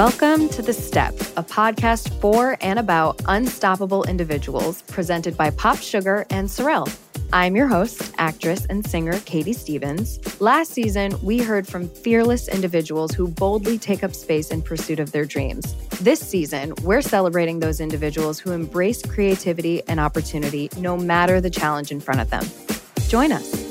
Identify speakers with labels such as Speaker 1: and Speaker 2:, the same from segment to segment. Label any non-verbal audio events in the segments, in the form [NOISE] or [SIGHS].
Speaker 1: Welcome to The Step, a podcast for and about unstoppable individuals presented by POPSUGAR and Sorel. I'm your host, actress and singer Katie Stevens. Last season, we heard from fearless individuals who boldly take up space in pursuit of their dreams. This season, we're celebrating those individuals who embrace creativity and opportunity no matter the challenge in front of them. Join us.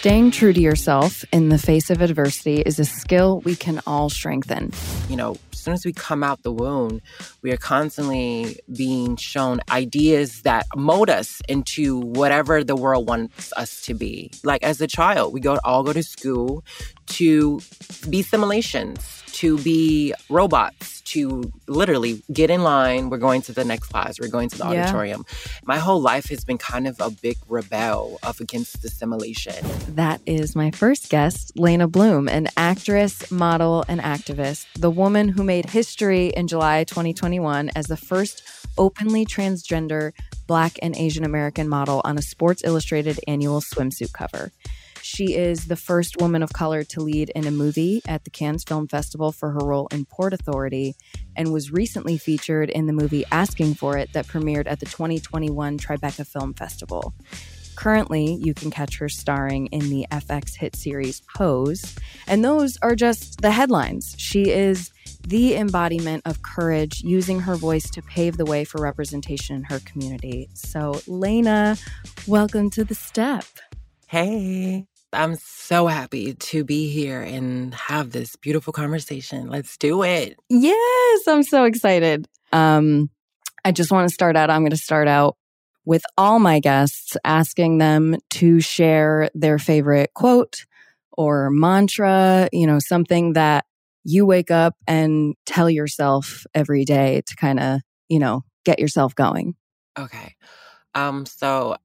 Speaker 1: Staying true to yourself in the face of adversity is a skill we can all strengthen.
Speaker 2: You know, as soon as we come out the womb, we are constantly being shown ideas that mold us into whatever the world wants us to be. Like as a child, we go all go to school to be simulations to be robots, to literally get in line. We're going to the next class. We're going to the yeah. auditorium. My whole life has been kind of a big rebel up against the simulation.
Speaker 1: That is my first guest, Leyna Bloom, an actress, model, and activist, the woman who made history in July 2021 as the first openly transgender Black and Asian American model on a Sports Illustrated annual swimsuit cover. She is the first woman of color to lead in a movie at the Cannes Film Festival for her role in Port Authority and was recently featured in the movie Asking for It that premiered at the 2021 Tribeca Film Festival. Currently, you can catch her starring in the FX hit series Pose, and those are just the headlines. She is the embodiment of courage, using her voice to pave the way for representation in her community. So, Leyna, welcome to the step.
Speaker 2: Hey. I'm so happy to be here and have this beautiful conversation. Let's do it.
Speaker 1: Yes, I'm so excited. Um, I just want to start out. I'm going to start out with all my guests asking them to share their favorite quote or mantra, you know, something that you wake up and tell yourself every day to kind of, you know, get yourself going.
Speaker 2: Okay. Um so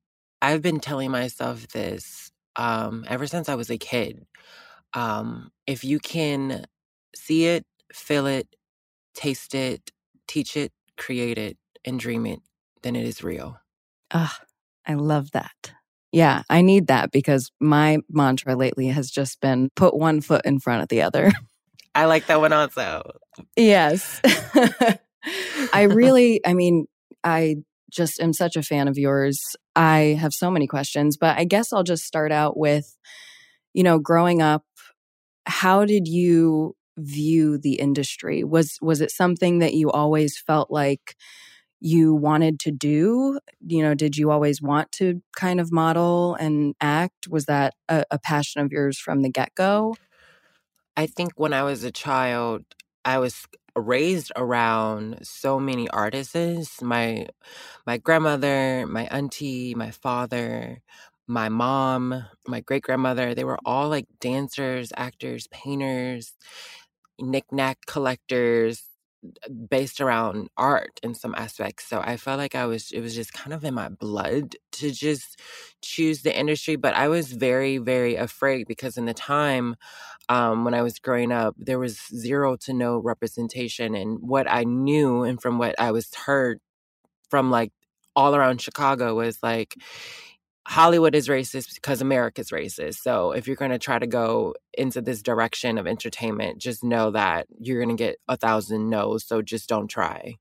Speaker 2: I've been telling myself this um, ever since I was a kid. Um, if you can see it, feel it, taste it, teach it, create it, and dream it, then it is real.
Speaker 1: Ah, I love that. Yeah, I need that because my mantra lately has just been put one foot in front of the other. [LAUGHS]
Speaker 2: I like that one also.
Speaker 1: Yes. [LAUGHS] I [LAUGHS] really, I mean, I just am such a fan of yours. I have so many questions, but I guess I'll just start out with, you know, growing up, how did you view the industry? Was was it something that you always felt like you wanted to do? You know, did you always want to kind of model and act? Was that a, a passion of yours from the get go?
Speaker 2: I think when I was a child, I was raised around so many artists. My my grandmother, my auntie, my father, my mom, my great grandmother, they were all like dancers, actors, painters, knickknack collectors, based around art in some aspects. So I felt like I was, it was just kind of in my blood to just choose the industry. But I was very, very afraid because in the time um, when I was growing up, there was zero to no representation. And what I knew and from what I was heard from like all around Chicago was like, Hollywood is racist because America's racist. So if you're going to try to go into this direction of entertainment, just know that you're going to get a thousand no's. So just don't try.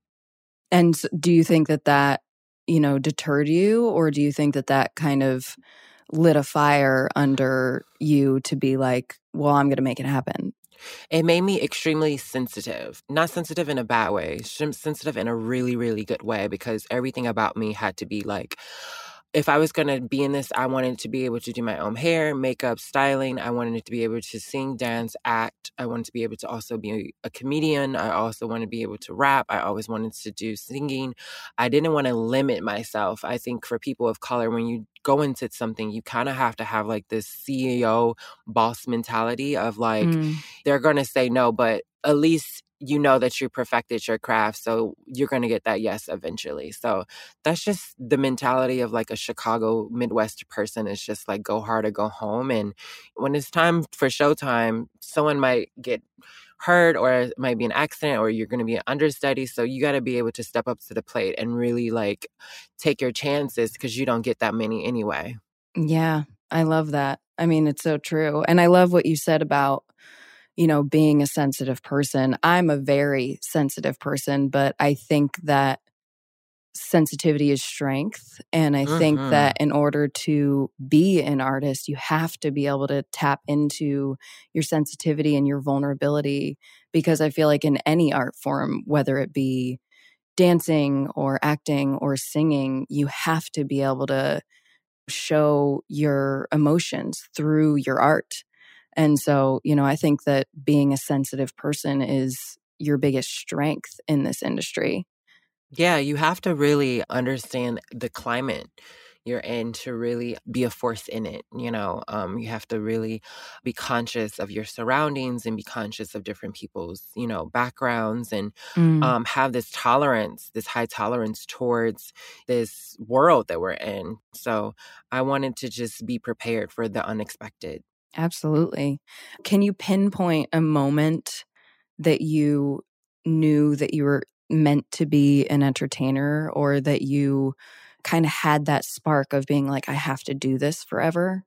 Speaker 1: And do you think that that, you know, deterred you, or do you think that that kind of lit a fire under you to be like, well, I'm going to make it happen?
Speaker 2: It made me extremely sensitive. Not sensitive in a bad way, sensitive in a really, really good way because everything about me had to be like, if I was going to be in this, I wanted to be able to do my own hair, makeup, styling. I wanted to be able to sing, dance, act. I wanted to be able to also be a comedian. I also wanted to be able to rap. I always wanted to do singing. I didn't want to limit myself. I think for people of color, when you go into something, you kind of have to have like this CEO boss mentality of like, mm. they're going to say no, but at least you know that you perfected your craft so you're going to get that yes eventually so that's just the mentality of like a chicago midwest person is just like go hard or go home and when it's time for showtime someone might get hurt or it might be an accident or you're going to be an understudy so you got to be able to step up to the plate and really like take your chances because you don't get that many anyway
Speaker 1: yeah i love that I mean, it's so true. And I love what you said about, you know, being a sensitive person. I'm a very sensitive person, but I think that sensitivity is strength. And I mm-hmm. think that in order to be an artist, you have to be able to tap into your sensitivity and your vulnerability. Because I feel like in any art form, whether it be dancing or acting or singing, you have to be able to show your emotions through your art. And so, you know, I think that being a sensitive person is your biggest strength in this industry.
Speaker 2: Yeah, you have to really understand the climate you're in to really be a force in it. You know, um, you have to really be conscious of your surroundings and be conscious of different people's, you know, backgrounds and mm. um, have this tolerance, this high tolerance towards this world that we're in. So I wanted to just be prepared for the unexpected.
Speaker 1: Absolutely. Can you pinpoint a moment that you knew that you were meant to be an entertainer or that you kind of had that spark of being like, I have to do this forever?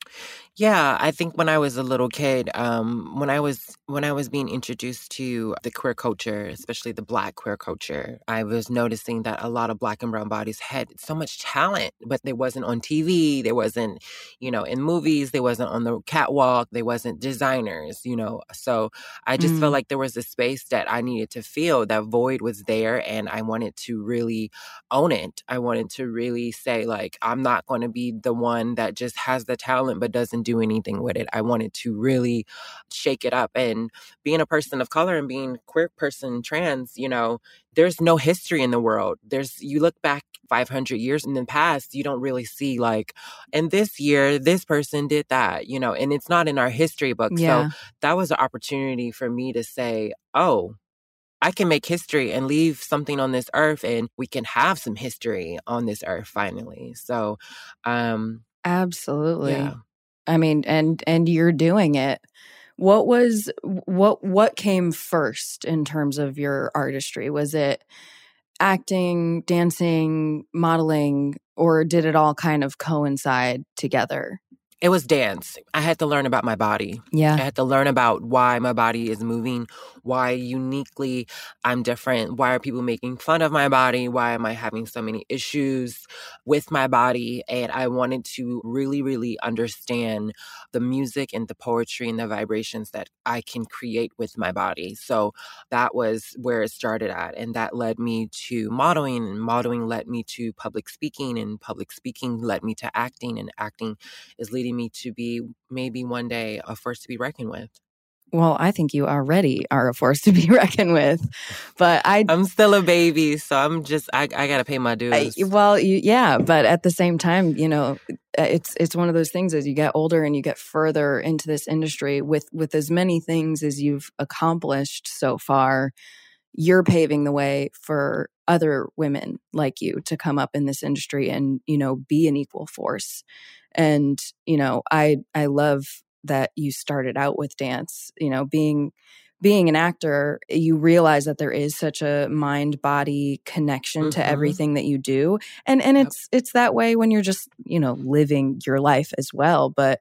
Speaker 2: Yeah, I think when I was a little kid, um, when I was when I was being introduced to the queer culture, especially the black queer culture, I was noticing that a lot of black and brown bodies had so much talent, but they wasn't on TV, they wasn't, you know, in movies, they wasn't on the catwalk, they wasn't designers, you know. So I just mm. felt like there was a space that I needed to feel. That void was there and I wanted to really own it. I wanted to really say like I'm not going to be the one that just has the talent but doesn't do anything with it. I wanted to really shake it up. And being a person of color and being queer person, trans, you know, there's no history in the world. There's you look back 500 years in the past, you don't really see like, and this year this person did that, you know, and it's not in our history book. Yeah. So that was an opportunity for me to say, oh, I can make history and leave something on this earth and we can have some history on this earth finally. So, um
Speaker 1: absolutely. Yeah. I mean, and and you're doing it. What was what what came first in terms of your artistry? Was it acting, dancing, modeling, or did it all kind of coincide together?
Speaker 2: It was dance. I had to learn about my body.
Speaker 1: Yeah. I
Speaker 2: had to learn about why my body is moving, why uniquely I'm different, why are people making fun of my body, why am I having so many issues with my body. And I wanted to really, really understand the music and the poetry and the vibrations that I can create with my body. So that was where it started at. And that led me to modeling, and modeling led me to public speaking, and public speaking led me to acting, and acting is leading me to be maybe one day a force to be reckoned with.
Speaker 1: Well, I think you already are a force to be [LAUGHS] reckoned with, but I
Speaker 2: I'm still a baby, so I'm just I, I got to pay my dues. I,
Speaker 1: well, you, yeah, but at the same time, you know, uh, it's it's one of those things as you get older and you get further into this industry with with as many things as you've accomplished so far, you're paving the way for other women like you to come up in this industry and you know be an equal force and you know i i love that you started out with dance you know being being an actor you realize that there is such a mind body connection mm-hmm. to everything that you do and and yep. it's it's that way when you're just you know living your life as well but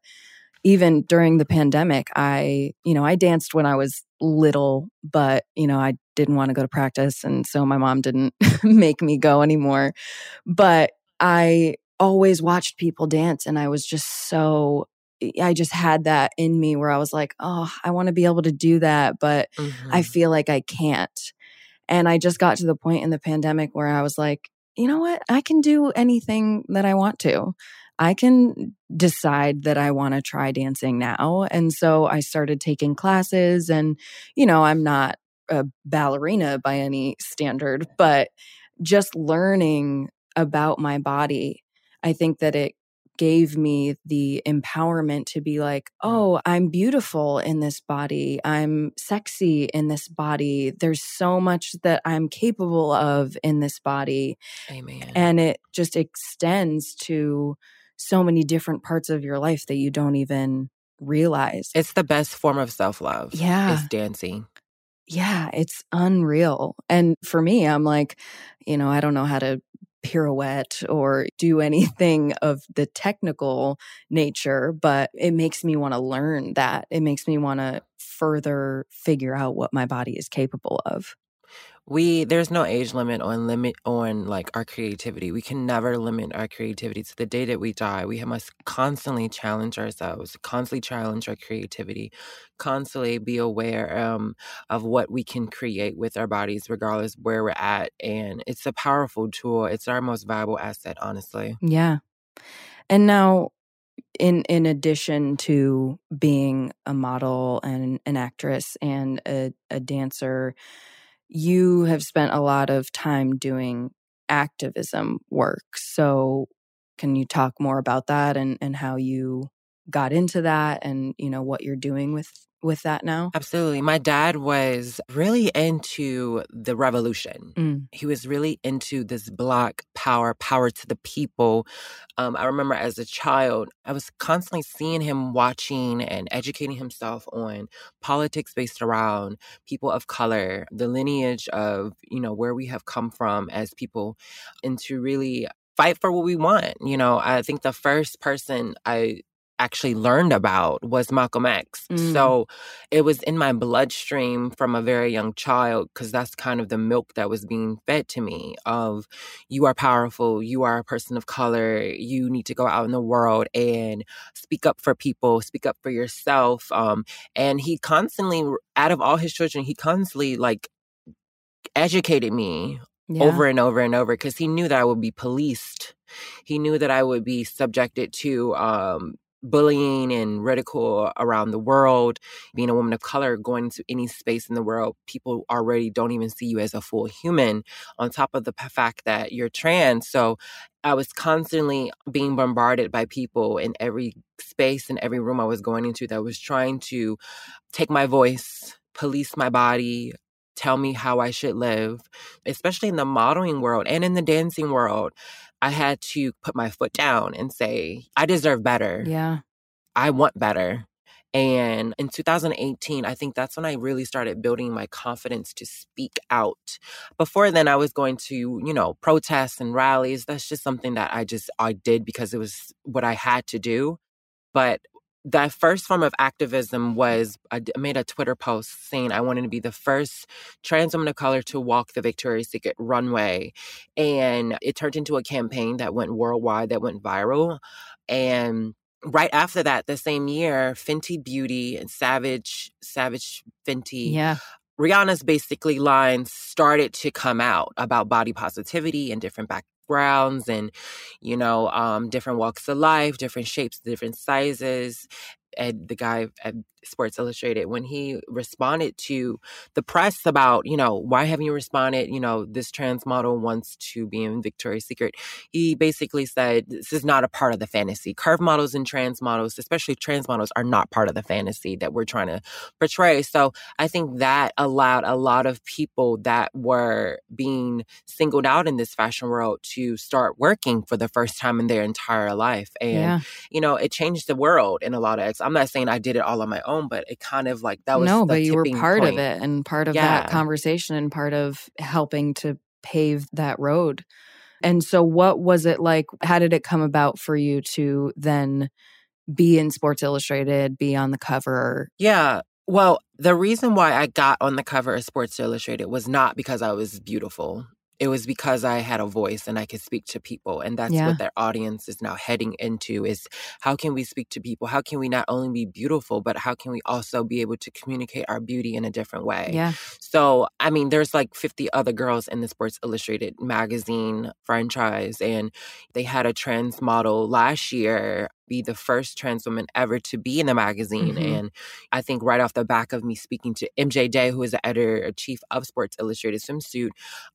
Speaker 1: even during the pandemic i you know i danced when i was little but you know i didn't want to go to practice and so my mom didn't [LAUGHS] make me go anymore but i always watched people dance and I was just so I just had that in me where I was like, "Oh, I want to be able to do that, but mm-hmm. I feel like I can't." And I just got to the point in the pandemic where I was like, "You know what? I can do anything that I want to. I can decide that I want to try dancing now." And so I started taking classes and, you know, I'm not a ballerina by any standard, but just learning about my body I think that it gave me the empowerment to be like, oh, I'm beautiful in this body. I'm sexy in this body. There's so much that I'm capable of in this body.
Speaker 2: Amen.
Speaker 1: And it just extends to so many different parts of your life that you don't even realize.
Speaker 2: It's the best form of self love.
Speaker 1: Yeah.
Speaker 2: It's dancing.
Speaker 1: Yeah, it's unreal. And for me, I'm like, you know, I don't know how to pirouette or do anything of the technical nature, but it makes me want to learn that. It makes me want to further figure out what my body is capable of
Speaker 2: we there's no age limit on limit on like our creativity. We can never limit our creativity to the day that we die. We must constantly challenge ourselves constantly challenge our creativity constantly be aware um, of what we can create with our bodies regardless where we're at and it's a powerful tool. It's our most valuable asset honestly.
Speaker 1: Yeah. And now in in addition to being a model and an actress and a, a dancer you have spent a lot of time doing activism work. So, can you talk more about that and, and how you got into that and, you know, what you're doing with with that now?
Speaker 2: Absolutely. My dad was really into the revolution.
Speaker 1: Mm.
Speaker 2: He was really into this black power, power to the people. Um, I remember as a child, I was constantly seeing him watching and educating himself on politics based around people of color, the lineage of, you know, where we have come from as people, and to really fight for what we want. You know, I think the first person I actually learned about was Malcolm X. Mm. So it was in my bloodstream from a very young child because that's kind of the milk that was being fed to me of you are powerful, you are a person of color, you need to go out in the world and speak up for people, speak up for yourself. Um, and he constantly, out of all his children, he constantly like educated me yeah. over and over and over because he knew that I would be policed. He knew that I would be subjected to um, bullying and ridicule around the world. Being a woman of color, going into any space in the world, people already don't even see you as a full human, on top of the fact that you're trans. So I was constantly being bombarded by people in every space and every room I was going into that was trying to take my voice, police my body, tell me how I should live, especially in the modeling world and in the dancing world. I had to put my foot down and say, I deserve better.
Speaker 1: Yeah.
Speaker 2: I want better. And in 2018, I think that's when I really started building my confidence to speak out. Before then, I was going to, you know, protests and rallies. That's just something that I just, I did because it was what I had to do. But that first form of activism was I made a Twitter post saying I wanted to be the first trans woman of color to walk the Victoria's Secret runway. And it turned into a campaign that went worldwide, that went viral. And right after that, the same year, Fenty Beauty and Savage, Savage Fenty.
Speaker 1: Yeah.
Speaker 2: Rihanna's basically lines started to come out about body positivity and different back backgrounds and you know um, different walks of life different shapes different sizes and the guy at Sports Illustrated when he responded to the press about, you know, why haven't you responded? You know, this trans model wants to be in Victoria's Secret. He basically said this is not a part of the fantasy. Curve models and trans models, especially trans models, are not part of the fantasy that we're trying to portray. So I think that allowed a lot of people that were being singled out in this fashion world to start working for the first time in their entire life. And, yeah. you know, it changed the world in a lot of I'm not saying I did it all on my own, but it kind of like that was
Speaker 1: no, but you were part
Speaker 2: point.
Speaker 1: of it and part of yeah. that conversation and part of helping to pave that road. And so, what was it like? How did it come about for you to then be in Sports Illustrated, be on the cover?
Speaker 2: Yeah. Well, the reason why I got on the cover of Sports Illustrated was not because I was beautiful it was because I had a voice and I could speak to people. And that's yeah. what their audience is now heading into is how can we speak to people? How can we not only be beautiful, but how can we also be able to communicate our beauty in a different way?
Speaker 1: Yeah.
Speaker 2: So, I mean, there's like 50 other girls in the Sports Illustrated magazine franchise, and they had a trans model last year be the first trans woman ever to be in the magazine. Mm-hmm. And I think right off the back of me speaking to MJ Day, who is the editor chief of Sports Illustrated Swimsuit,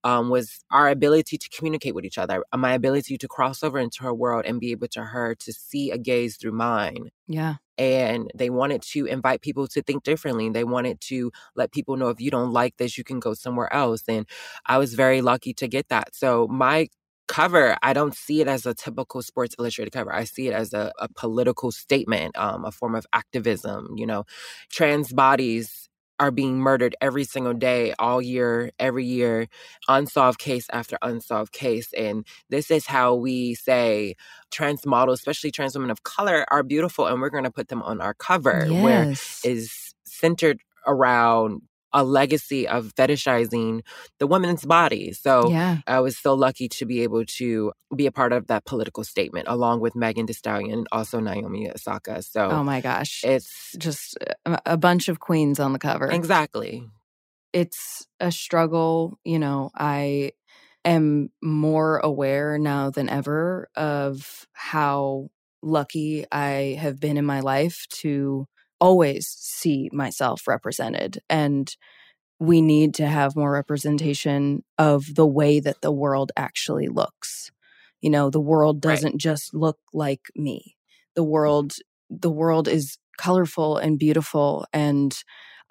Speaker 2: um, was our ability to communicate with each other, uh, my ability to cross over into her world and be able to her to see a gaze through mine.
Speaker 1: Yeah.
Speaker 2: And they wanted to invite people to think differently. They wanted to let people know if you don't like this, you can go somewhere else. And I was very lucky to get that. So my cover, I don't see it as a typical Sports Illustrated cover. I see it as a, a political statement, um, a form of activism. You know, trans bodies are being murdered every single day, all year, every year, unsolved case after unsolved case. And this is how we say trans models, especially trans women of color, are beautiful and we're going to put them on our cover,
Speaker 1: Yes.
Speaker 2: where is centered around a legacy of fetishizing the woman's body. So
Speaker 1: yeah.
Speaker 2: I was so lucky to be able to be a part of that political statement, along with Megan Thee Stallion and also Naomi Osaka. So
Speaker 1: Oh my gosh.
Speaker 2: it's
Speaker 1: Just a, a bunch of queens on the cover.
Speaker 2: exactly
Speaker 1: it's a struggle. You know, I am more aware now than ever of how lucky I have been in my life to always see myself represented. And we need to have more representation of the way that the world actually looks. You know, the world doesn't just look like me. The mm-hmm. world the world is colorful and beautiful and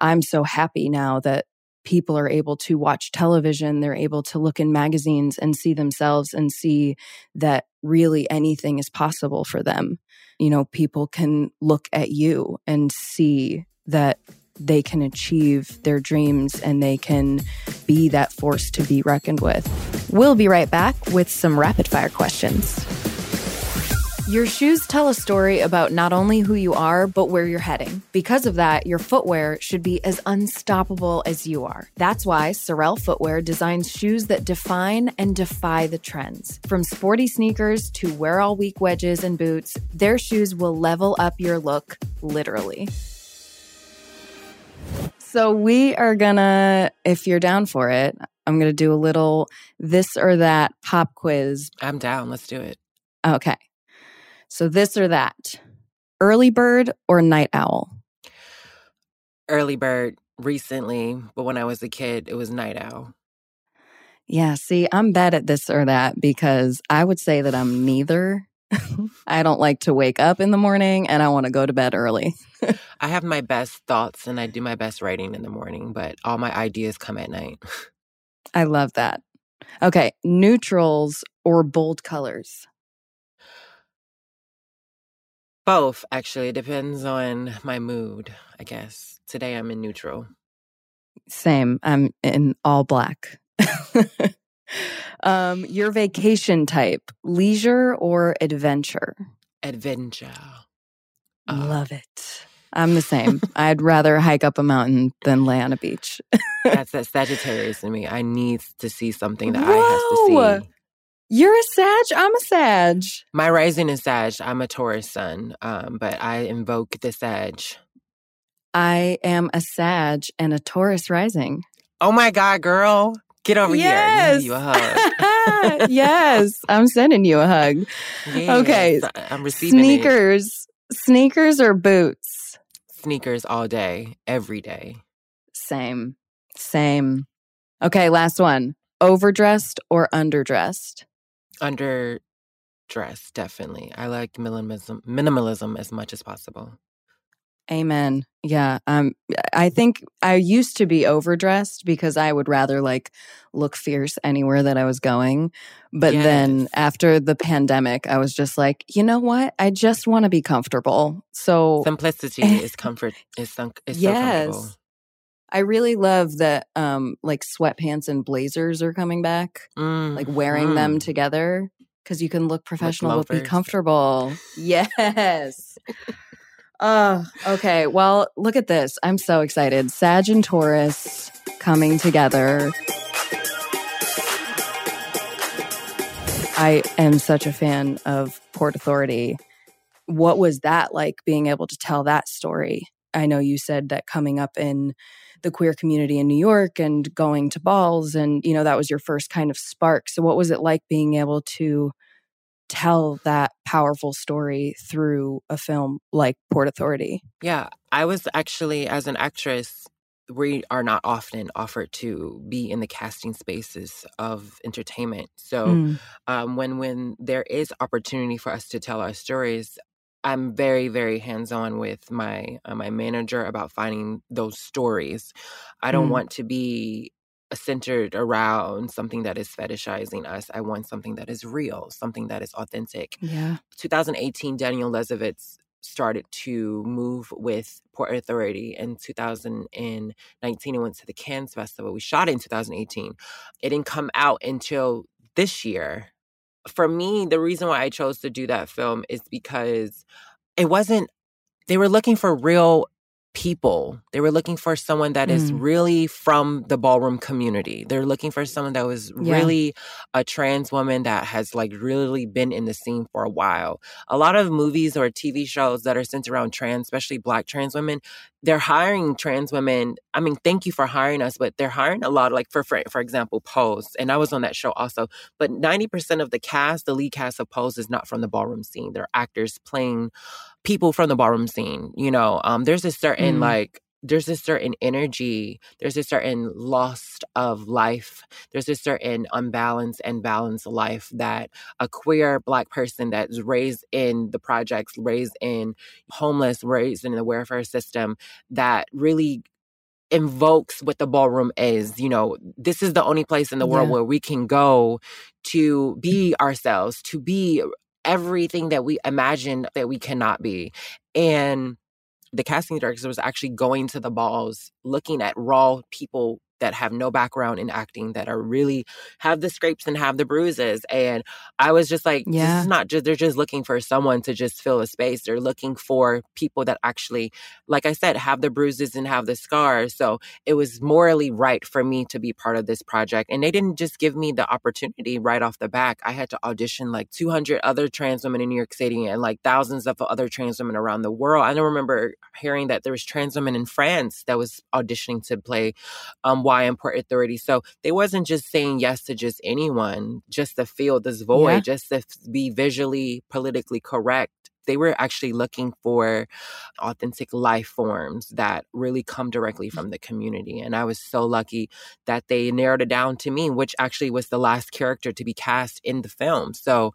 Speaker 1: I'm so happy now that people are able to watch television, they're able to look in magazines and see themselves and see that really anything is possible for them. You know, people can look at you and see that they can achieve their dreams and they can be that force to be reckoned with. We'll be right back with some rapid fire questions. Your shoes tell a story about not only who you are, but where you're heading. Because of that, your footwear should be as unstoppable as you are. That's why Sorel Footwear designs shoes that define and defy the trends. From sporty sneakers to wear all week wedges and boots, their shoes will level up your look, literally. So, we are gonna, if you're down for it, I'm gonna do a little this or that pop quiz
Speaker 2: I'm down. Let's do it.
Speaker 1: Okay. So this or that. Early bird or night owl?
Speaker 2: Early bird recently, but when I was a kid, it was night owl.
Speaker 1: Yeah, see, I'm bad at this or that because I would say that I'm neither. [LAUGHS] I don't like to wake up in the morning and I want to go to bed early. [LAUGHS]
Speaker 2: I have my best thoughts and I do my best writing in the morning, but all my ideas come at night.
Speaker 1: I love that. Okay, neutrals or bold colors?
Speaker 2: Both, actually. It depends on my mood, I guess. Today I'm in neutral.
Speaker 1: Same. I'm in all black. [LAUGHS] um, your vacation type, leisure or adventure?
Speaker 2: Adventure. Uh,
Speaker 1: Love it. I'm the same. I'd rather hike up a mountain than lay on a beach.
Speaker 2: That's [LAUGHS] that Sagittarius in me. I need to see something that I have to see.
Speaker 1: You're a Sag. I'm a Sag.
Speaker 2: My rising is Sag. I'm a Taurus sun, um, but I invoke the Sag.
Speaker 1: I am a Sag and a Taurus rising.
Speaker 2: Oh my God, girl. Get over here. Let me give you a hug. [LAUGHS] [LAUGHS]
Speaker 1: yes, I'm sending you a hug. Okay,
Speaker 2: I'm receiving it.
Speaker 1: Sneakers, sneakers or boots?
Speaker 2: Sneakers all day, every day.
Speaker 1: Same, same. Okay, last one. Overdressed or underdressed?
Speaker 2: Under dress, definitely. I like minimalism, minimalism as much as possible.
Speaker 1: Amen. Yeah. Um I think I used to be overdressed because I would rather like look fierce anywhere that I was going. But then after the pandemic, I was just like, you know what? I just want to be comfortable. So
Speaker 2: Simplicity is [LAUGHS] comfort. Is, is so comfortable.
Speaker 1: I really love that um like sweatpants and blazers are coming back. Like wearing them
Speaker 2: Mhm.
Speaker 1: together because you can look professional but be comfortable. [LAUGHS] Yes. Oh, okay. Well, look at this. I'm so excited. Sag and Taurus coming together. I am such a fan of Port Authority. What was that like being able to tell that story? I know you said that coming up in the queer community in New York and going to balls and you know that was your first kind of spark. So what was it like being able to tell that powerful story through a film like Port Authority?
Speaker 2: Yeah, I was actually, as an actress, we are not often offered to be in the casting spaces of entertainment. So
Speaker 1: Mm,
Speaker 2: um, when when there is opportunity for us to tell our stories, I'm very very hands on with my uh, my manager about finding those stories. I don't
Speaker 1: Mm.
Speaker 2: want to be centered around something that is fetishizing us. I want something that is real, something that is authentic.
Speaker 1: yeah.
Speaker 2: 2018, Danielle Lessovitz started to move with Port Authority in 2019 and went to the Cannes Festival. We shot it in 2018. It didn't come out until this year. For me, the reason why I chose to do that film is because it wasn't, they were looking for real people. They were looking for someone that is
Speaker 1: Mm.
Speaker 2: really from the ballroom community. They're looking for someone that was
Speaker 1: Yeah.
Speaker 2: really a trans woman that has like really been in the scene for a while. A lot of movies or TV shows that are centered around trans, especially black trans women, they're hiring trans women. I mean, thank you for hiring us, but they're hiring a lot like for for, for example, Pose. And I was on that show also. But 90% of the cast, the lead cast of Pose is not from the ballroom scene. They're actors playing people from the ballroom scene. You know, um, there's a certain
Speaker 1: Mm.
Speaker 2: like there's a certain energy, there's a certain lost of life, there's a certain unbalanced and balanced life that a queer black person that's raised in the projects, raised in homeless, raised in the welfare system, that really invokes what the ballroom is. You know, this is the only place in the world
Speaker 1: Yeah.
Speaker 2: where we can go to be ourselves, to be everything that we imagine that we cannot be. And the casting director was actually going to the balls, looking at raw people that have no background in acting that are really have the scrapes and have the bruises. And I was just like, this
Speaker 1: Yeah.
Speaker 2: is not just, they're just looking for someone to just fill a space. They're looking for people that actually, like I said, have the bruises and have the scars. So it was morally right for me to be part of this project. And they didn't just give me the opportunity right off the back. I had to audition like 200 other trans women in New York City and like thousands of other trans women around the world. I don't remember hearing that there was trans women in France that was auditioning to play um, Wye in Port Authority. So they wasn't just saying yes to just anyone, just to fill this void,
Speaker 1: Yeah.
Speaker 2: just to be visually, politically correct. They were actually looking for authentic life forms that really come directly mm. from the community. And I was so lucky that they narrowed it down to me, which actually was the last character to be cast in the film. So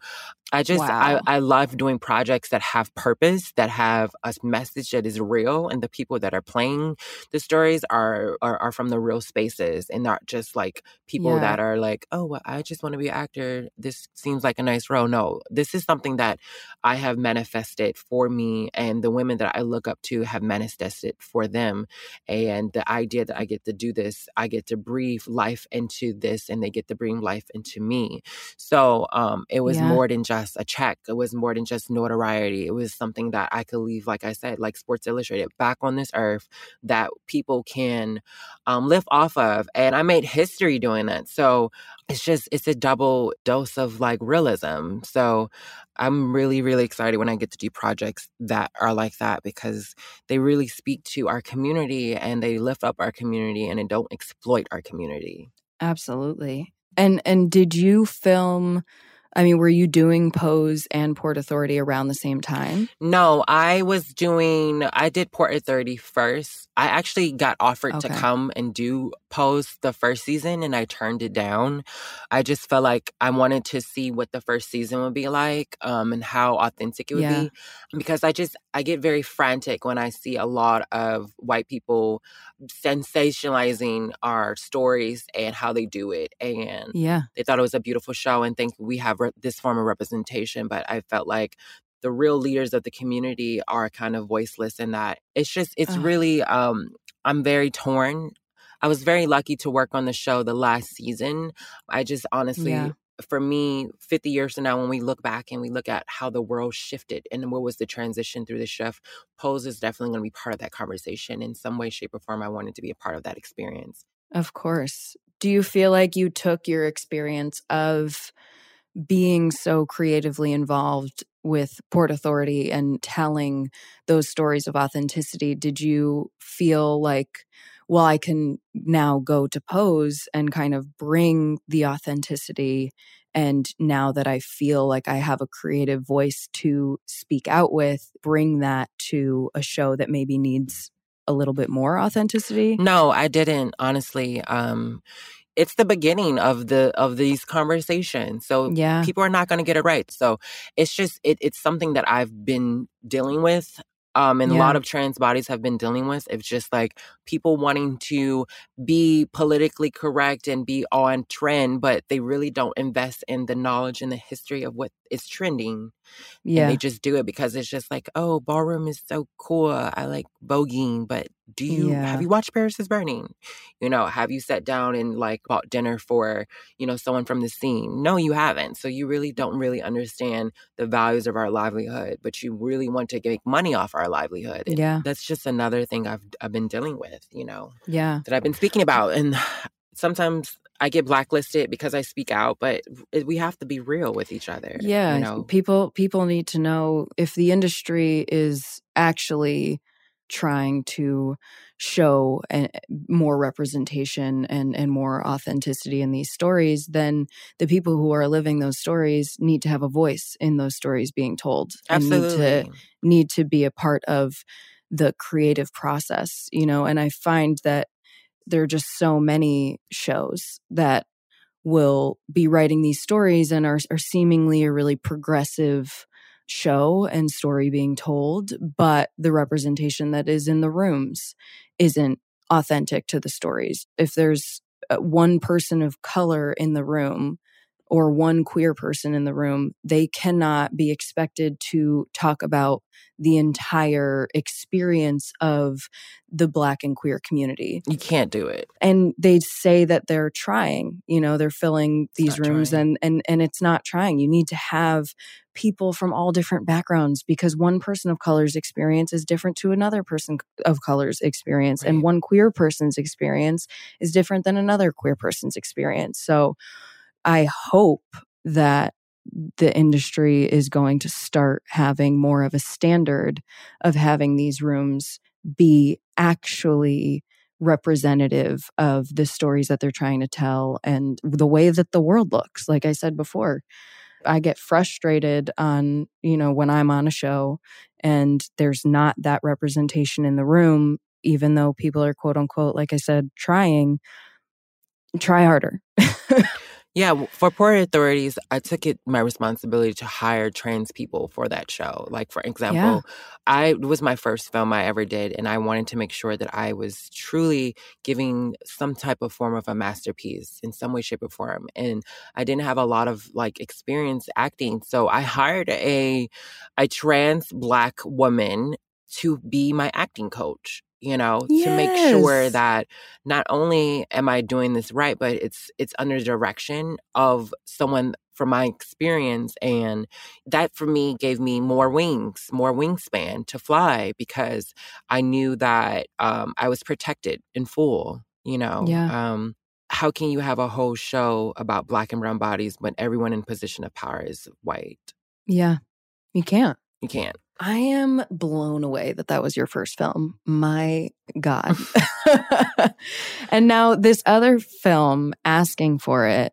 Speaker 2: I just
Speaker 1: Wow.
Speaker 2: I, I love doing projects that have purpose, that have a message that is real, and the people that are playing the stories are are, are from the real spaces and not just like people
Speaker 1: Yeah.
Speaker 2: that are like, oh, well, I just want to be an actor. This seems like a nice role. No, this is something that I have manifested for me, and the women that I look up to have manifested for them. And the idea that I get to do this, I get to breathe life into this, and they get to bring life into me. So um, it was
Speaker 1: Yeah.
Speaker 2: more than just a check. It was more than just notoriety. It was something that I could leave, like I said, like Sports Illustrated, back on this earth that people can um, live off of. And I made history doing that. So it's just, it's a double dose of like realism. So I'm really, really excited when I get to do projects that are like that because they really speak to our community and they lift up our community and they don't exploit our community.
Speaker 1: Absolutely. And and did you film I mean, were you doing Pose and Port Authority around the same time?
Speaker 2: No, I was doing, I did Port Authority first. I actually got offered to come and do Pose the first season and I turned it down. I just felt like I wanted to see what the first season would be like um, and how authentic it would
Speaker 1: Yeah.
Speaker 2: be. Because I just, I get very frantic when I see a lot of white people sensationalizing our stories and how they do it. And
Speaker 1: Yeah.
Speaker 2: they thought it was a beautiful show and think we have this form of representation but i felt like the real leaders of the community are kind of voiceless in that. It's just it's really um i'm very torn. I was very lucky to work on the show the last season. I just honestly
Speaker 1: Yeah.
Speaker 2: for me 50 years from now when we look back and we look at how the world shifted and what was the transition through the shift pose is definitely going to be part of that conversation in some way shape or form. I wanted to be a part of that experience.
Speaker 1: Of course. Do you feel like you took your experience of being so creatively involved with Port Authority and telling those stories of authenticity? Did you feel like, well, I can now go to Pose and kind of bring the authenticity? And now that I feel like I have a creative voice to speak out with, bring that to a show that maybe needs a little bit more authenticity?
Speaker 2: No, I didn't, honestly. Um it's the beginning of the of these conversations. So
Speaker 1: Yeah.
Speaker 2: people are not going to get it right. So it's just it, it's something that I've been dealing with um and a lot of trans bodies have been dealing with. It's just like people wanting to be politically correct and be on trend, but they really don't invest in the knowledge and the history of what it's trending.
Speaker 1: Yeah.
Speaker 2: And they just do it because it's just like, oh, ballroom is so cool. I like voguing, but do you
Speaker 1: Yeah.
Speaker 2: have you watched Paris is Burning? You know, have you sat down and like bought dinner for, you know, someone from the scene? No, you haven't. So you really don't really understand the values of our livelihood, but you really want to make money off our livelihood. And
Speaker 1: Yeah.
Speaker 2: That's just another thing I've I've been dealing with, you know,
Speaker 1: Yeah.
Speaker 2: that I've been speaking about. And [SIGHS] sometimes I get blacklisted because I speak out, but we have to be real with each other.
Speaker 1: Yeah.
Speaker 2: You know,
Speaker 1: People people need to know if the industry is actually trying to show a, more representation and, and more authenticity in these stories, then the people who are living those stories need to have a voice in those stories being told. and need to
Speaker 2: absolutely.
Speaker 1: need to be a part of the creative process, you know, and I find that there are just so many shows that will be writing these stories and are, are seemingly a really progressive show and story being told, but the representation that is in the rooms isn't authentic to the stories. If there's uh, one person of color in the room or one queer person in the room, they cannot be expected to talk about the entire experience of the black and queer community.
Speaker 2: You can't do it.
Speaker 1: And they say that they're trying, you know, they're filling these rooms
Speaker 2: trying.
Speaker 1: and and and it's not trying. You need to have people from all different backgrounds because one person of color's experience is different to another person of color's experience and one queer person's experience is different than another queer person's experience. So I hope that the industry is going to start having more of a standard of having these rooms be actually representative of the stories that they're trying to tell and the way that the world looks. Like I said before, I get frustrated on, you know, when I'm on a show and there's not that representation in the room, even though people are quote unquote, like I said, trying, try harder. [LAUGHS]
Speaker 2: Yeah, for Port Authorities, I took it my responsibility to hire trans people for that show. Like for example, I it was my first film I ever did, and I wanted to make sure that I was truly giving some type of form of a masterpiece in some way, shape, or form. And I didn't have a lot of like experience acting, so I hired a a trans black woman to be my acting coach. You know, to make sure that not only am I doing this right, but it's it's under direction of someone from my experience and that for me gave me more wings, more wingspan to fly because I knew that um, I was protected in full, you know.
Speaker 1: Yeah.
Speaker 2: Um how can you have a whole show about black and brown bodies when everyone in position of power is white?
Speaker 1: Yeah, you can't.
Speaker 2: You can't.
Speaker 1: I am blown away that that was your first film. My God. [LAUGHS] [LAUGHS] and now this other film, asking for it,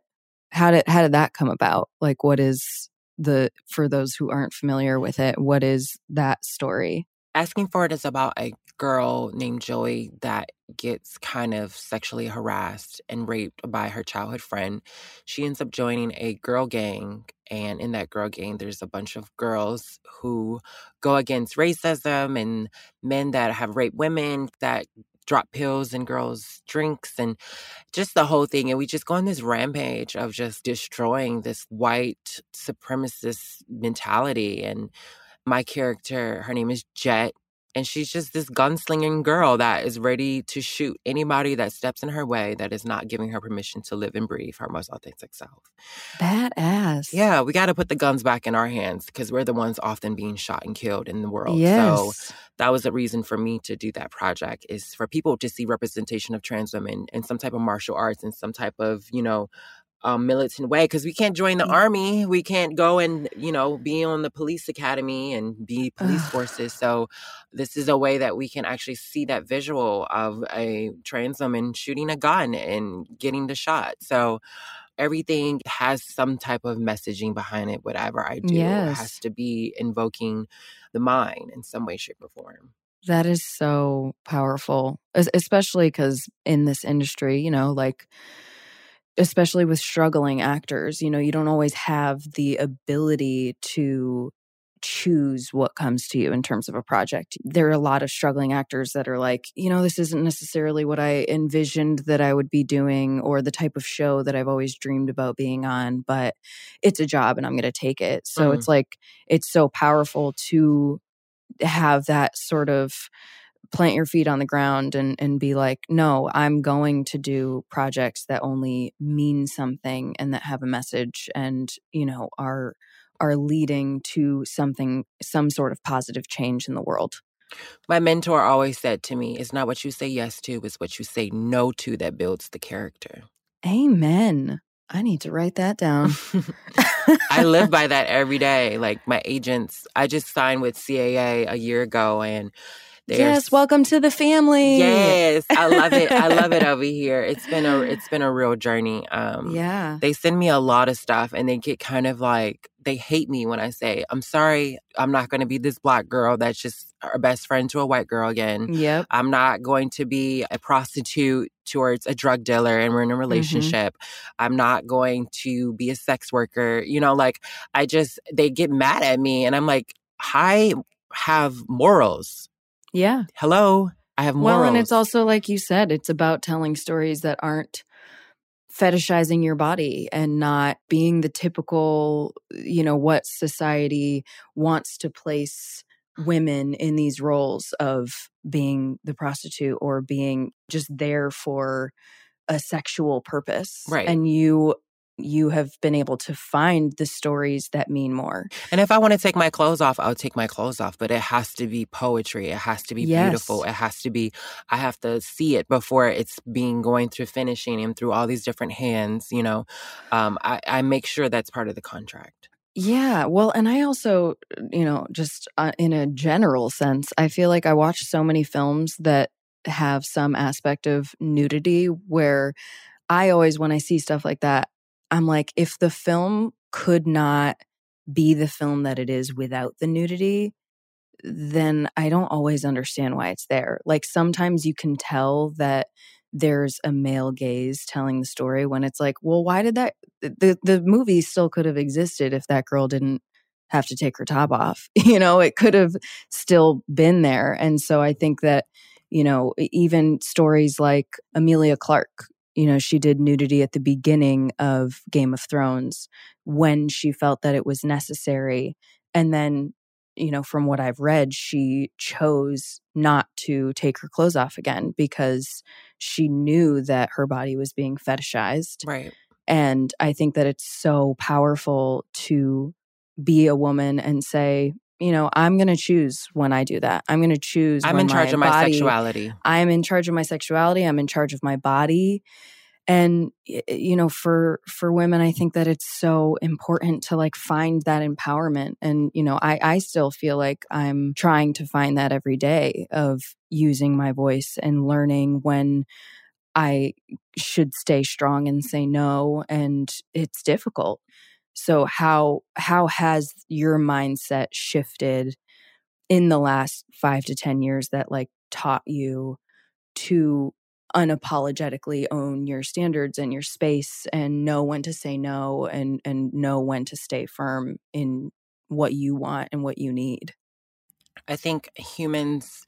Speaker 1: how did how did that come about? Like, what is the for those who aren't familiar with it? What is that story?
Speaker 2: Asking for it is about a girl named Joey that gets kind of sexually harassed and raped by her childhood friend. She ends up joining a girl gang, and in that girl gang, there's a bunch of girls who go against racism and men that have raped women that drop pills and girls' drinks and just the whole thing. And we just go on this rampage of just destroying this white supremacist mentality. And my character, her name is Jet, and she's just this gunslinging girl that is ready to shoot anybody that steps in her way that is not giving her permission to live and breathe her most authentic self.
Speaker 1: Badass.
Speaker 2: Yeah, we got to put the guns back in our hands because we're the ones often being shot and killed in the world. So
Speaker 1: Yes.
Speaker 2: that was the reason for me to do that project is for people to see representation of trans women in some type of martial arts and some type of you know um, militant way because we can't join the
Speaker 1: Mm.
Speaker 2: army we can't go and you know be on the police academy and be police
Speaker 1: Ugh.
Speaker 2: forces so this is a way that we can actually see that visual of a trans woman shooting a gun and getting the shot so everything has some type of messaging behind it whatever i do it has to be invoking the mind in some way shape or form
Speaker 1: That is so powerful, especially because in this industry, you know, like, especially with struggling actors, you know, you don't always have the ability to choose what comes to you in terms of a project. There are a lot of struggling actors that are like, you know, this isn't necessarily what I envisioned that I would be doing or the type of show that I've always dreamed about being on, but it's a job and I'm going to take it. So mm. it's like, it's so powerful to have that sort of plant your feet on the ground and and be like no i'm going to do projects that only mean something and that have a message and you know are are leading to something some sort of positive change in the world.
Speaker 2: My mentor always said to me it's not what you say yes to it's what you say no to that builds the character.
Speaker 1: Amen. I need to write that down. [LAUGHS]
Speaker 2: I live by that every day. Like my agents, I just signed with CAA a year ago and
Speaker 1: yes, welcome to the family.
Speaker 2: Yes, I love it. I love it [LAUGHS] over here. It's been a it's been a real journey. Um,
Speaker 1: yeah,
Speaker 2: they send me a lot of stuff, and they get kind of like they hate me when I say, "I'm sorry, I'm not going to be this black girl that's just a best friend to a white girl again.
Speaker 1: Yep,
Speaker 2: I'm not going to be a prostitute towards a drug dealer, and we're in a mm-hmm. relationship. Mm-hmm. I'm not going to be a sex worker. You know, like I just they get mad at me, and I'm like, I have morals.
Speaker 1: Yeah.
Speaker 2: Hello. I have morals.
Speaker 1: Well, and it's also like you said, it's about telling stories that aren't fetishizing your body and not being the typical, you know, what society wants to place women in these roles of being the prostitute or being just there for a sexual purpose.
Speaker 2: Right.
Speaker 1: And you you have been able to find the stories that mean more.
Speaker 2: And if I want to take my clothes off, I'll take my clothes off, but it has to be poetry. It has to be yes. beautiful. It has to be, I have to see it before it's being going through finishing and through all these different hands, you know. Um, I, I make sure that's part of the contract.
Speaker 1: Yeah. Well, and I also, you know, just uh, in a general sense, I feel like I watch so many films that have some aspect of nudity where I always, when I see stuff like that, I'm like, if the film could not be the film that it is without the nudity, then I don't always understand why it's there. Like sometimes you can tell that there's a male gaze telling the story when it's like, well, why did that the the movie still could have existed if that girl didn't have to take her top off. [LAUGHS] You know, it could have still been there. And so I think that, you know, even stories like Emilia Clarke, you know, she did nudity at the beginning of Game of Thrones when she felt that it was necessary. And then, you know, from what I've read, she chose not to take her clothes off again because she knew that her body was being fetishized.
Speaker 2: Right.
Speaker 1: And I think that it's so powerful to be a woman and say, you know, I'm going to choose when I do that. I'm going to choose.
Speaker 2: I'm in charge of my body, sexuality.
Speaker 1: I'm in charge of my sexuality. I'm in charge of my body. And you know, for for women, I think that it's so important to like find that empowerment. And you know, I I still feel like I'm trying to find that every day of using my voice and learning when I should stay strong and say no. And it's difficult. So how how has your mindset shifted in the last five to ten years that like taught you to unapologetically own your standards and your space and know when to say no and and know when to stay firm in what you want and what you need.
Speaker 2: I think humans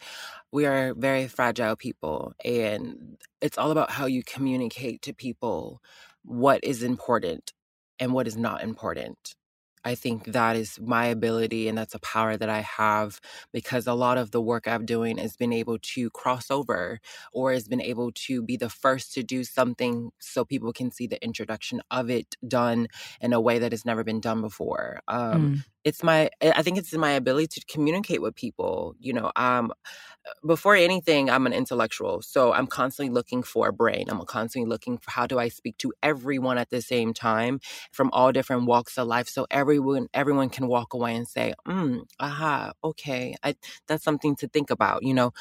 Speaker 2: we are very fragile people and it's all about how you communicate to people what is important and what is not important. I think that is my ability and that's a power that I have because a lot of the work I've doing has been able to cross over or has been able to be the first to do something so people can see the introduction of it done in a way that has never been done before. Um, mm. It's my, I think it's my ability to communicate with people. You know, um, before anything, I'm an intellectual. So I'm constantly looking for a brain. I'm constantly looking for how do I speak to everyone at the same time from all different walks of life. So everyone everyone can walk away and say, mm, aha, okay. I, that's something to think about, you know.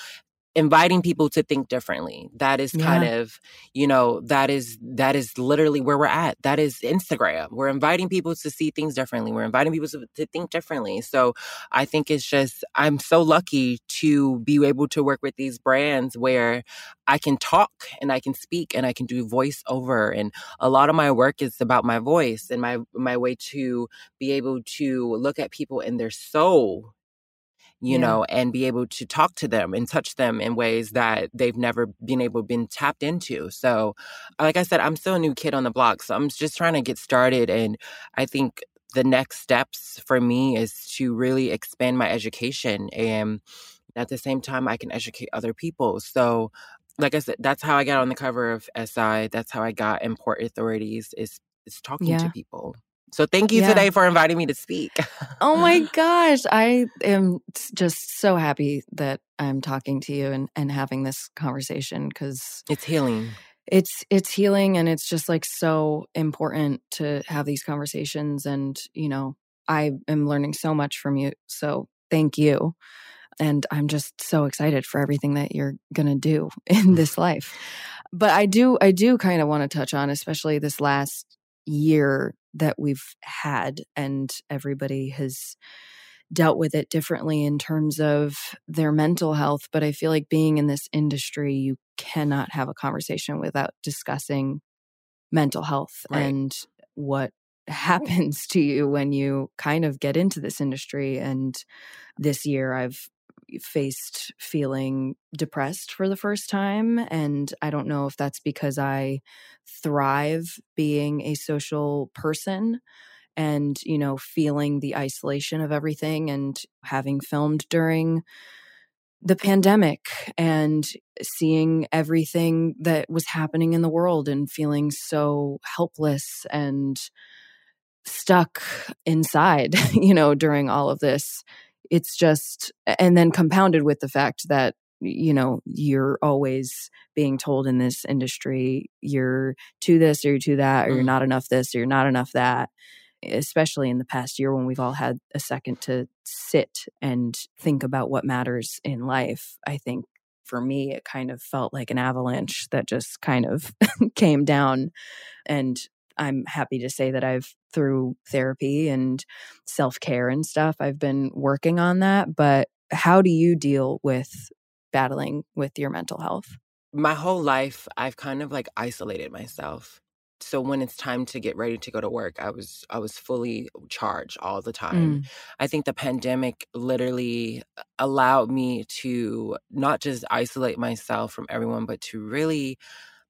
Speaker 2: Inviting people to think differently. That is kind yeah. of, you know, that is that is literally where we're at. That is Instagram. We're inviting people to see things differently. We're inviting people to, to think differently. So I think it's just I'm so lucky to be able to work with these brands where I can talk and I can speak and I can do voiceover and a lot of my work is about my voice and my my way to be able to look at people in their soul you yeah. know, and be able to talk to them and touch them in ways that they've never been able been tapped into. So, like I said, I'm still a new kid on the block, so I'm just trying to get started and I think the next steps for me is to really expand my education and at the same time I can educate other people. So, like I said, that's how I got on the cover of SI. That's how I got in Port Authorities is is talking yeah. to people. So thank you yeah. today for inviting me to speak.
Speaker 1: oh my [LAUGHS] gosh. I am just so happy that I'm talking to you and, and having this conversation because
Speaker 2: it's healing.
Speaker 1: It's it's healing and it's just like so important to have these conversations and you know, I am learning so much from you. So thank you. And I'm just so excited for everything that you're going to do [LAUGHS] in [LAUGHS] this life. But I do I do kind of want to touch on especially this last year that we've had and everybody has dealt with it differently in terms of their mental health but i feel like being in this industry you cannot have a conversation without discussing mental health right. and what [LAUGHS] happens to you when you kind of get into this industry and this year i've faced feeling depressed for the first time. And I don't know if that's because I thrive being a social person and, you know, feeling the isolation of everything and having filmed during the pandemic and seeing everything that was happening in the world and feeling so helpless and stuck inside, [LAUGHS] you know, during all of this it's just and then compounded with the fact that you know you're always being told in this industry you're to this or you're to that or you're mm. not enough this or you're not enough that especially in the past year when we've all had a second to sit and think about what matters in life i think for me it kind of felt like an avalanche that just kind of [LAUGHS] came down and I'm happy to say that I've through therapy and self-care and stuff, I've been working on that, but how do you deal with battling with your mental health?
Speaker 2: My whole life I've kind of like isolated myself. So when it's time to get ready to go to work, I was I was fully charged all the time. Mm. I think the pandemic literally uh, allowed me to not just isolate myself from everyone, but to really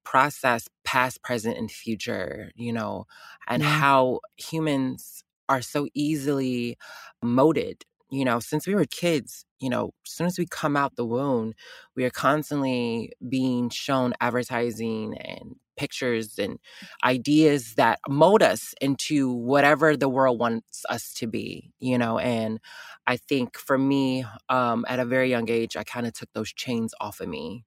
Speaker 2: process past, present, and future, you know, and yeah. how humans are so easily molded. You know, since we were kids, you know, as soon as we come out the womb, we are constantly being shown advertising and pictures and ideas that mold us into whatever the world wants us to be, you know. And I think for me, um, at a very young age, I kind of took those chains off of me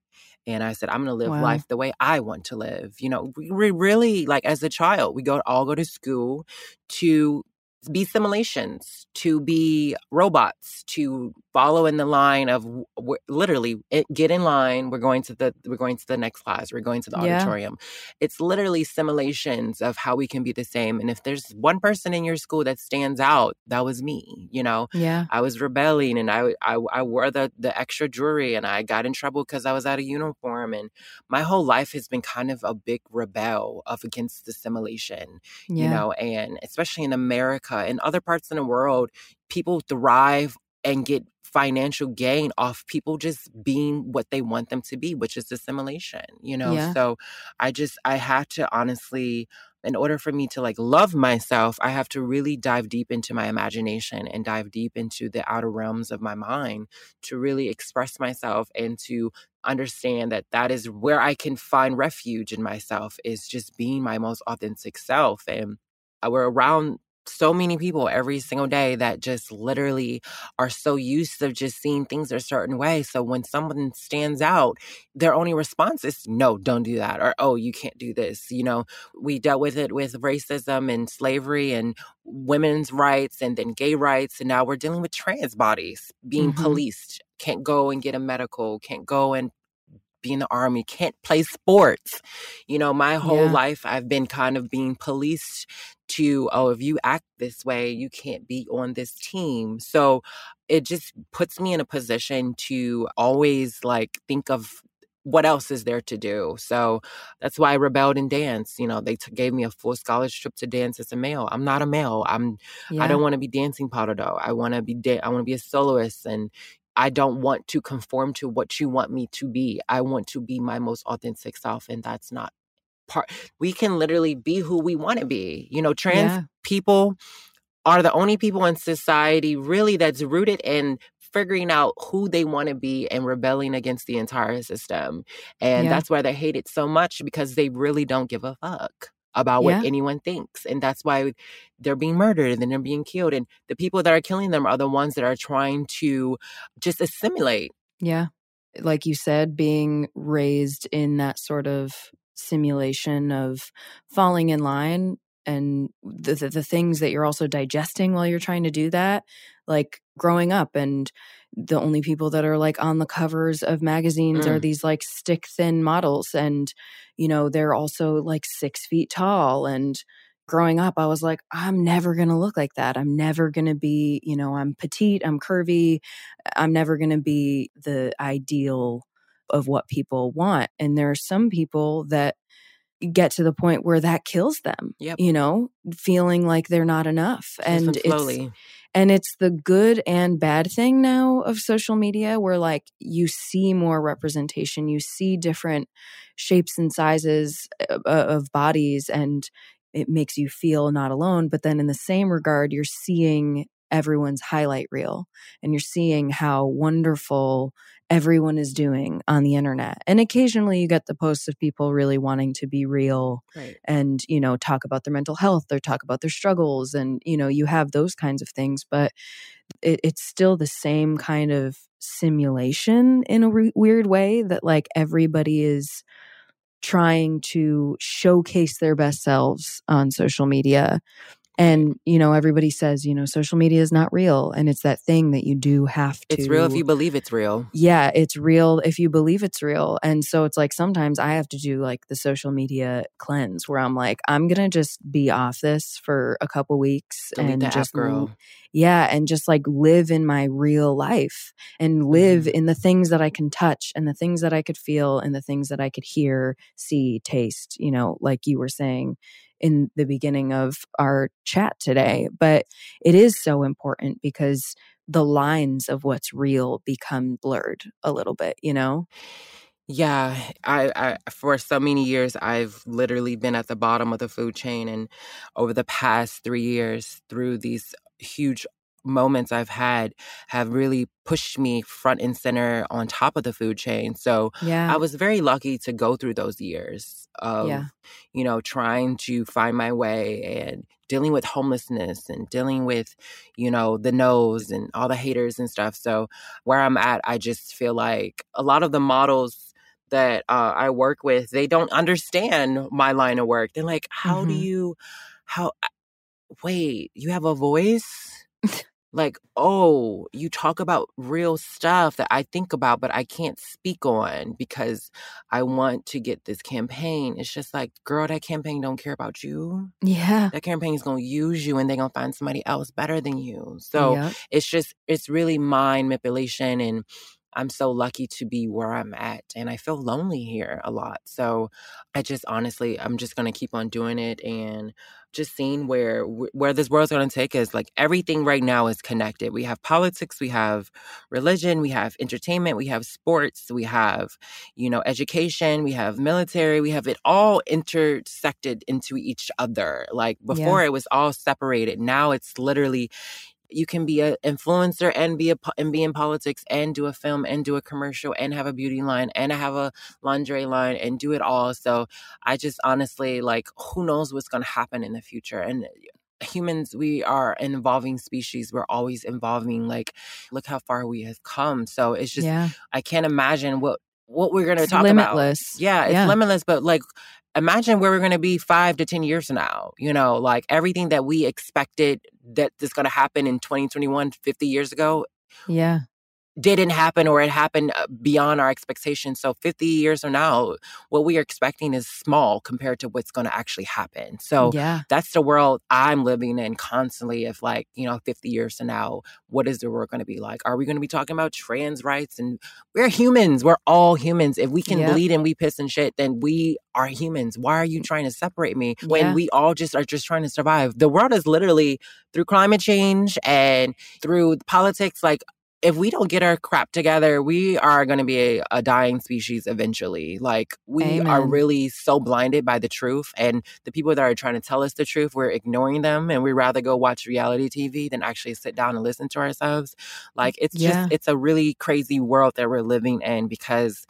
Speaker 2: and I said, I'm going to live wow. life the way I want to live. You know, we really, like as a child, we go all go to school to be simulations, to be robots, to follow in the line of w- literally it, get in line. We're going to the we're going to the next class. We're going to the yeah. auditorium. It's literally simulations of how we can be the same. And if there's one person in your school that stands out, that was me. You know,
Speaker 1: yeah,
Speaker 2: I was rebelling and I I, I wore the the extra jewelry and I got in trouble because I was out of uniform. And my whole life has been kind of a big rebel of against the simulation. Yeah. You know, and especially in America America and other parts in the world, people thrive and get financial gain off people just being what they want them to be, which is assimilation, you know? Yeah. So I just, I had to honestly, in order for me to like love myself, I have to really dive deep into my imagination and dive deep into the outer realms of my mind to really express myself and to understand that that is where I can find refuge in myself is just being my most authentic self. And uh, we're around so many people every single day that just literally are so used to just seeing things a certain way. So when someone stands out, their only response is, no, don't do that. Or, oh, you can't do this. You know, we dealt with it with racism and slavery and women's rights and then gay rights. And now we're dealing with trans bodies being mm-hmm. policed, can't go and get a medical, can't go and be in the army, can't play sports. You know, my whole yeah. life I've been kind of being policed to, oh, if you act this way, you can't be on this team. So it just puts me in a position to always like think of what else is there to do? So that's why I rebelled in dance. You know, they t- gave me a full scholarship to dance as a male. I'm not a male. I'm. Yeah. I don't want to be dancing powder though. I want to be. Da- I want to be a soloist, and I don't want to conform to what you want me to be. I want to be my most authentic self, and that's not part. We can literally be who we want to be. You know, trans yeah. people are the only people in society really that's rooted in figuring out who they want to be and rebelling against the entire system. And yeah. that's why they hate it so much because they really don't give a fuck about yeah. what anyone thinks. And that's why they're being murdered and then they're being killed. And the people that are killing them are the ones that are trying to just assimilate.
Speaker 1: Yeah. Like you said, being raised in that sort of simulation of falling in line and the, the, the things that you're also digesting while you're trying to do that like growing up and the only people that are like on the covers of magazines mm. are these like stick thin models and you know they're also like six feet tall and growing up i was like i'm never gonna look like that i'm never gonna be you know i'm petite i'm curvy i'm never gonna be the ideal of what people want and there are some people that get to the point where that kills them
Speaker 2: yep.
Speaker 1: you know feeling like they're not enough and it's and it's the good and bad thing now of social media where like you see more representation you see different shapes and sizes uh, uh, of bodies and it makes you feel not alone but then in the same regard you're seeing everyone's highlight reel and you're seeing how wonderful everyone is doing on the internet. And occasionally you get the posts of people really wanting to be real right. and, you know, talk about their mental health or talk about their struggles. And, you know, you have those kinds of things, but it, it's still the same kind of simulation in a re- weird way that like everybody is trying to showcase their best selves on social media and, you know, everybody says, you know, social media is not real. And it's that thing that you do have to.
Speaker 2: It's real if you believe it's real.
Speaker 1: Yeah, it's real if you believe it's real. And so it's like sometimes I have to do like the social media cleanse where I'm like, I'm going to just be off this for a couple weeks
Speaker 2: Delete and
Speaker 1: just
Speaker 2: girl.
Speaker 1: Yeah, and just like live in my real life and live mm-hmm. in the things that I can touch and the things that I could feel and the things that I could hear, see, taste, you know, like you were saying in the beginning of our chat today. But it is so important because the lines of what's real become blurred a little bit, you know?
Speaker 2: Yeah, I, I for so many years I've literally been at the bottom of the food chain and over the past 3 years through these huge moments I've had have really pushed me front and center on top of the food chain. So
Speaker 1: yeah.
Speaker 2: I was very lucky to go through those years of, yeah. you know, trying to find my way and dealing with homelessness and dealing with, you know, the no's and all the haters and stuff. So where I'm at, I just feel like a lot of the models that uh, I work with, they don't understand my line of work. They're like, how mm-hmm. do you, how, wait, you have a voice? [LAUGHS] like, oh, you talk about real stuff that I think about, but I can't speak on because I want to get this campaign. It's just like, girl, that campaign don't care about you.
Speaker 1: Yeah.
Speaker 2: That campaign is going to use you and they're going to find somebody else better than you. So yep. it's just, it's really mind manipulation. And I'm so lucky to be where I'm at. And I feel lonely here a lot. So I just honestly, I'm just going to keep on doing it. And just seeing where where this world's going to take us like everything right now is connected we have politics we have religion we have entertainment we have sports we have you know education we have military we have it all intersected into each other like before yeah. it was all separated now it's literally you can be an influencer and be a and be in politics and do a film and do a commercial and have a beauty line and have a lingerie line and do it all. So I just honestly like who knows what's going to happen in the future and uh, humans we are an evolving species we're always evolving like look how far we have come so it's just
Speaker 1: yeah.
Speaker 2: i can't imagine what what we're going to
Speaker 1: It's
Speaker 2: talk
Speaker 1: limitless.
Speaker 2: about yeah it's
Speaker 1: Yeah.
Speaker 2: limitless but like imagine where we're going to be five to ten years from now you know like everything that we expected that is going to happen in 2021 50 years ago
Speaker 1: Yeah.
Speaker 2: Didn't happen or it happened uh, beyond our expectations. So 50 years from now, what we are expecting is small compared to what's going to actually happen. So
Speaker 1: yeah.
Speaker 2: that's the world I'm living in constantly. If like, you know, 50 years from now, what is the world going to be like? Are we going to be talking about trans rights? And we're humans. We're all humans. If we can
Speaker 1: Yep.
Speaker 2: bleed and we piss and shit, then we are humans. Why are you trying to separate me when
Speaker 1: Yeah.
Speaker 2: we all just are just trying to survive? The world is literally through climate change and through politics, like if we don't get our crap together, we are going to be a, a dying species eventually. Like we are really so blinded by the truth, and the people that are trying to tell us the truth, we're ignoring them, and we rather go watch reality TV than actually sit down and listen to ourselves. Like it's
Speaker 1: Yeah.
Speaker 2: just it's a really crazy world that we're living in because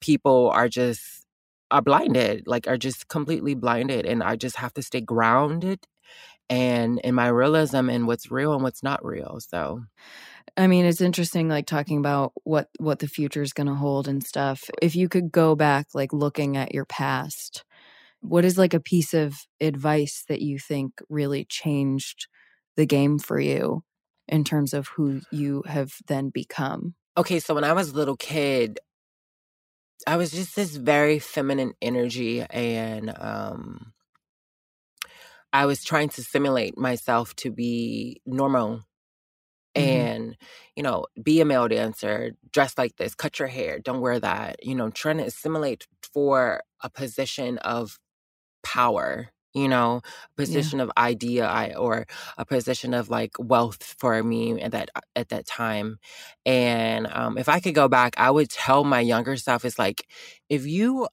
Speaker 2: people are just are blinded, like are just completely blinded, and I just have to stay grounded and in my realism and what's real and what's not real. So.
Speaker 1: I mean, it's interesting, like talking about what what the future is going to hold and stuff. If you could go back, like looking at your past, what is like a piece of advice that you think really changed the game for you in terms of who you have then become?
Speaker 2: Okay, so when I was a little kid, I was just this very feminine energy and um I was trying to simulate myself to be normal
Speaker 1: Mhm.
Speaker 2: and you know, be a male dancer, dress like this, cut your hair, don't wear that, you know, trying to assimilate for a position of power, you know, position of idea I, or a position of like wealth for me at that at that time. And um, if I could go back, I would tell my younger self, it's like if you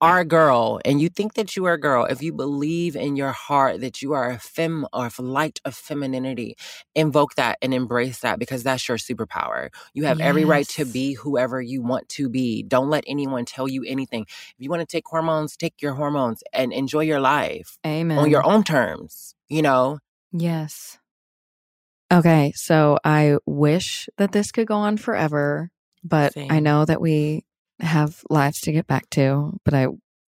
Speaker 2: are a girl and you think that you are a girl, if you believe in your heart that you are a fem or a light of femininity, invoke that and embrace that because that's your superpower. You have every right to be whoever you want to be. Don't let anyone tell you anything. If you want to take hormones, take your hormones and enjoy your life
Speaker 1: Amen.
Speaker 2: on your own terms, you know?
Speaker 1: Yes. Okay, so I wish that this could go on forever, but I know that we have lives to get back to, but I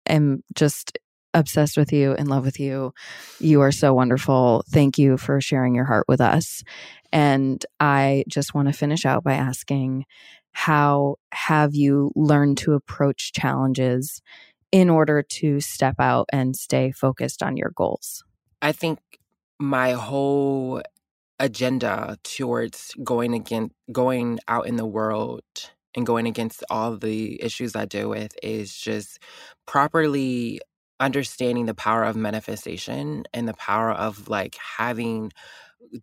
Speaker 1: am just obsessed with you, in love with you. You are so wonderful. Thank you for sharing your heart with us. And I just want to finish out by asking how have you learned to approach challenges in order to step out and stay focused on your goals?
Speaker 2: I think my whole agenda towards going against going out in the world and going against all the issues I deal with is just properly understanding the power of manifestation and the power of like having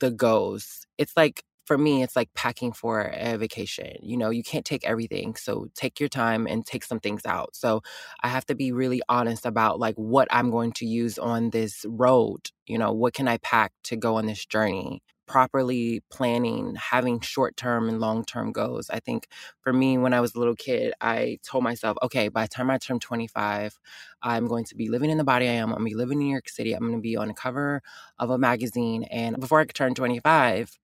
Speaker 2: the goals. It's like for me, it's like packing for a vacation. You know, you can't take everything. So take your time and take some things out. So I have to be really honest about like what I'm going to use on this road. You know, what can I pack to go on this journey? Properly planning, having short term and long term goals. I think for me, when I was a little kid, I told myself, okay, by the time I turn 25, I'm going to be living in the body I am. I'm going to be living in New York City. I'm going to be on the cover of a magazine. And before I could turn 25,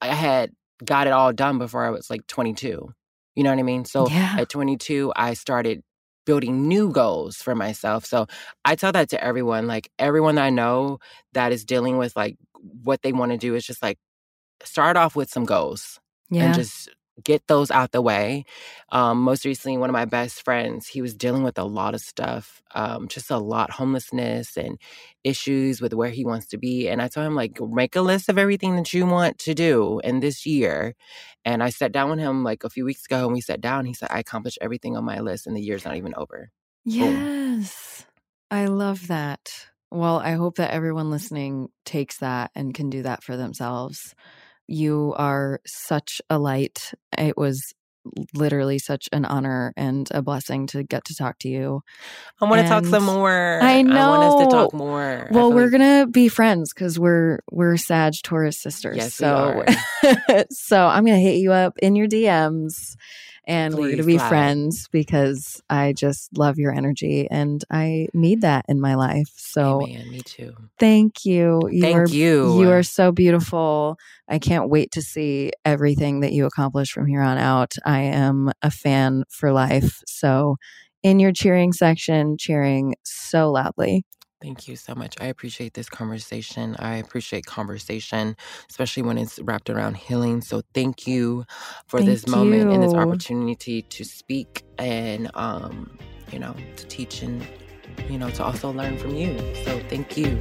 Speaker 2: I had got it all done before I was like 22. You know what I mean? So
Speaker 1: Yeah.
Speaker 2: at 22, I started building new goals for myself. So I tell that to everyone, like everyone I know that is dealing with like what they want to do is just like start off with some goals
Speaker 1: Yeah.
Speaker 2: and just get those out the way. Um, most recently, one of my best friends, he was dealing with a lot of stuff, um, just a lot, homelessness and issues with where he wants to be. And I told him, like, make a list of everything that you want to do in this year. And I sat down with him like a few weeks ago and we sat down. He said, I accomplished everything on my list and the year's not even over.
Speaker 1: Yes. I love that. Well, I hope that everyone listening takes that and can do that for themselves. You are such a light. It was literally such an honor and a blessing to get to talk to you.
Speaker 2: I want to talk some more.
Speaker 1: I know.
Speaker 2: I want us to talk more.
Speaker 1: Well, we're
Speaker 2: like-
Speaker 1: gonna be friends because we're we're Sag Taurus sisters.
Speaker 2: Yes, we
Speaker 1: so [LAUGHS] so I'm gonna hit you up in your DMs and
Speaker 2: Please
Speaker 1: we're going to be friends because I just love your energy and I need that in my life. So
Speaker 2: Amen. Me too.
Speaker 1: thank you. You
Speaker 2: Thank
Speaker 1: are
Speaker 2: you.
Speaker 1: you are so beautiful. I can't wait to see everything that you accomplish from here on out. I am a fan for life. So in your cheering section, cheering so loudly.
Speaker 2: Thank you so much. I appreciate this conversation. I appreciate conversation, especially when it's wrapped around healing. So thank you for this
Speaker 1: Thank
Speaker 2: moment and this opportunity to speak and um, you know, to teach and you know, to also learn from you. So thank you.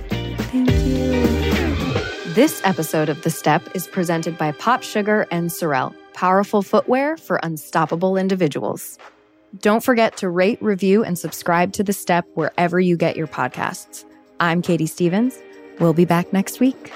Speaker 1: Thank you. This episode of The Step is presented by POPSUGAR and Sorel, powerful footwear for unstoppable individuals. Don't forget to rate, review, and subscribe to The Step wherever you get your podcasts. I'm Katie Stevens. We'll be back next week.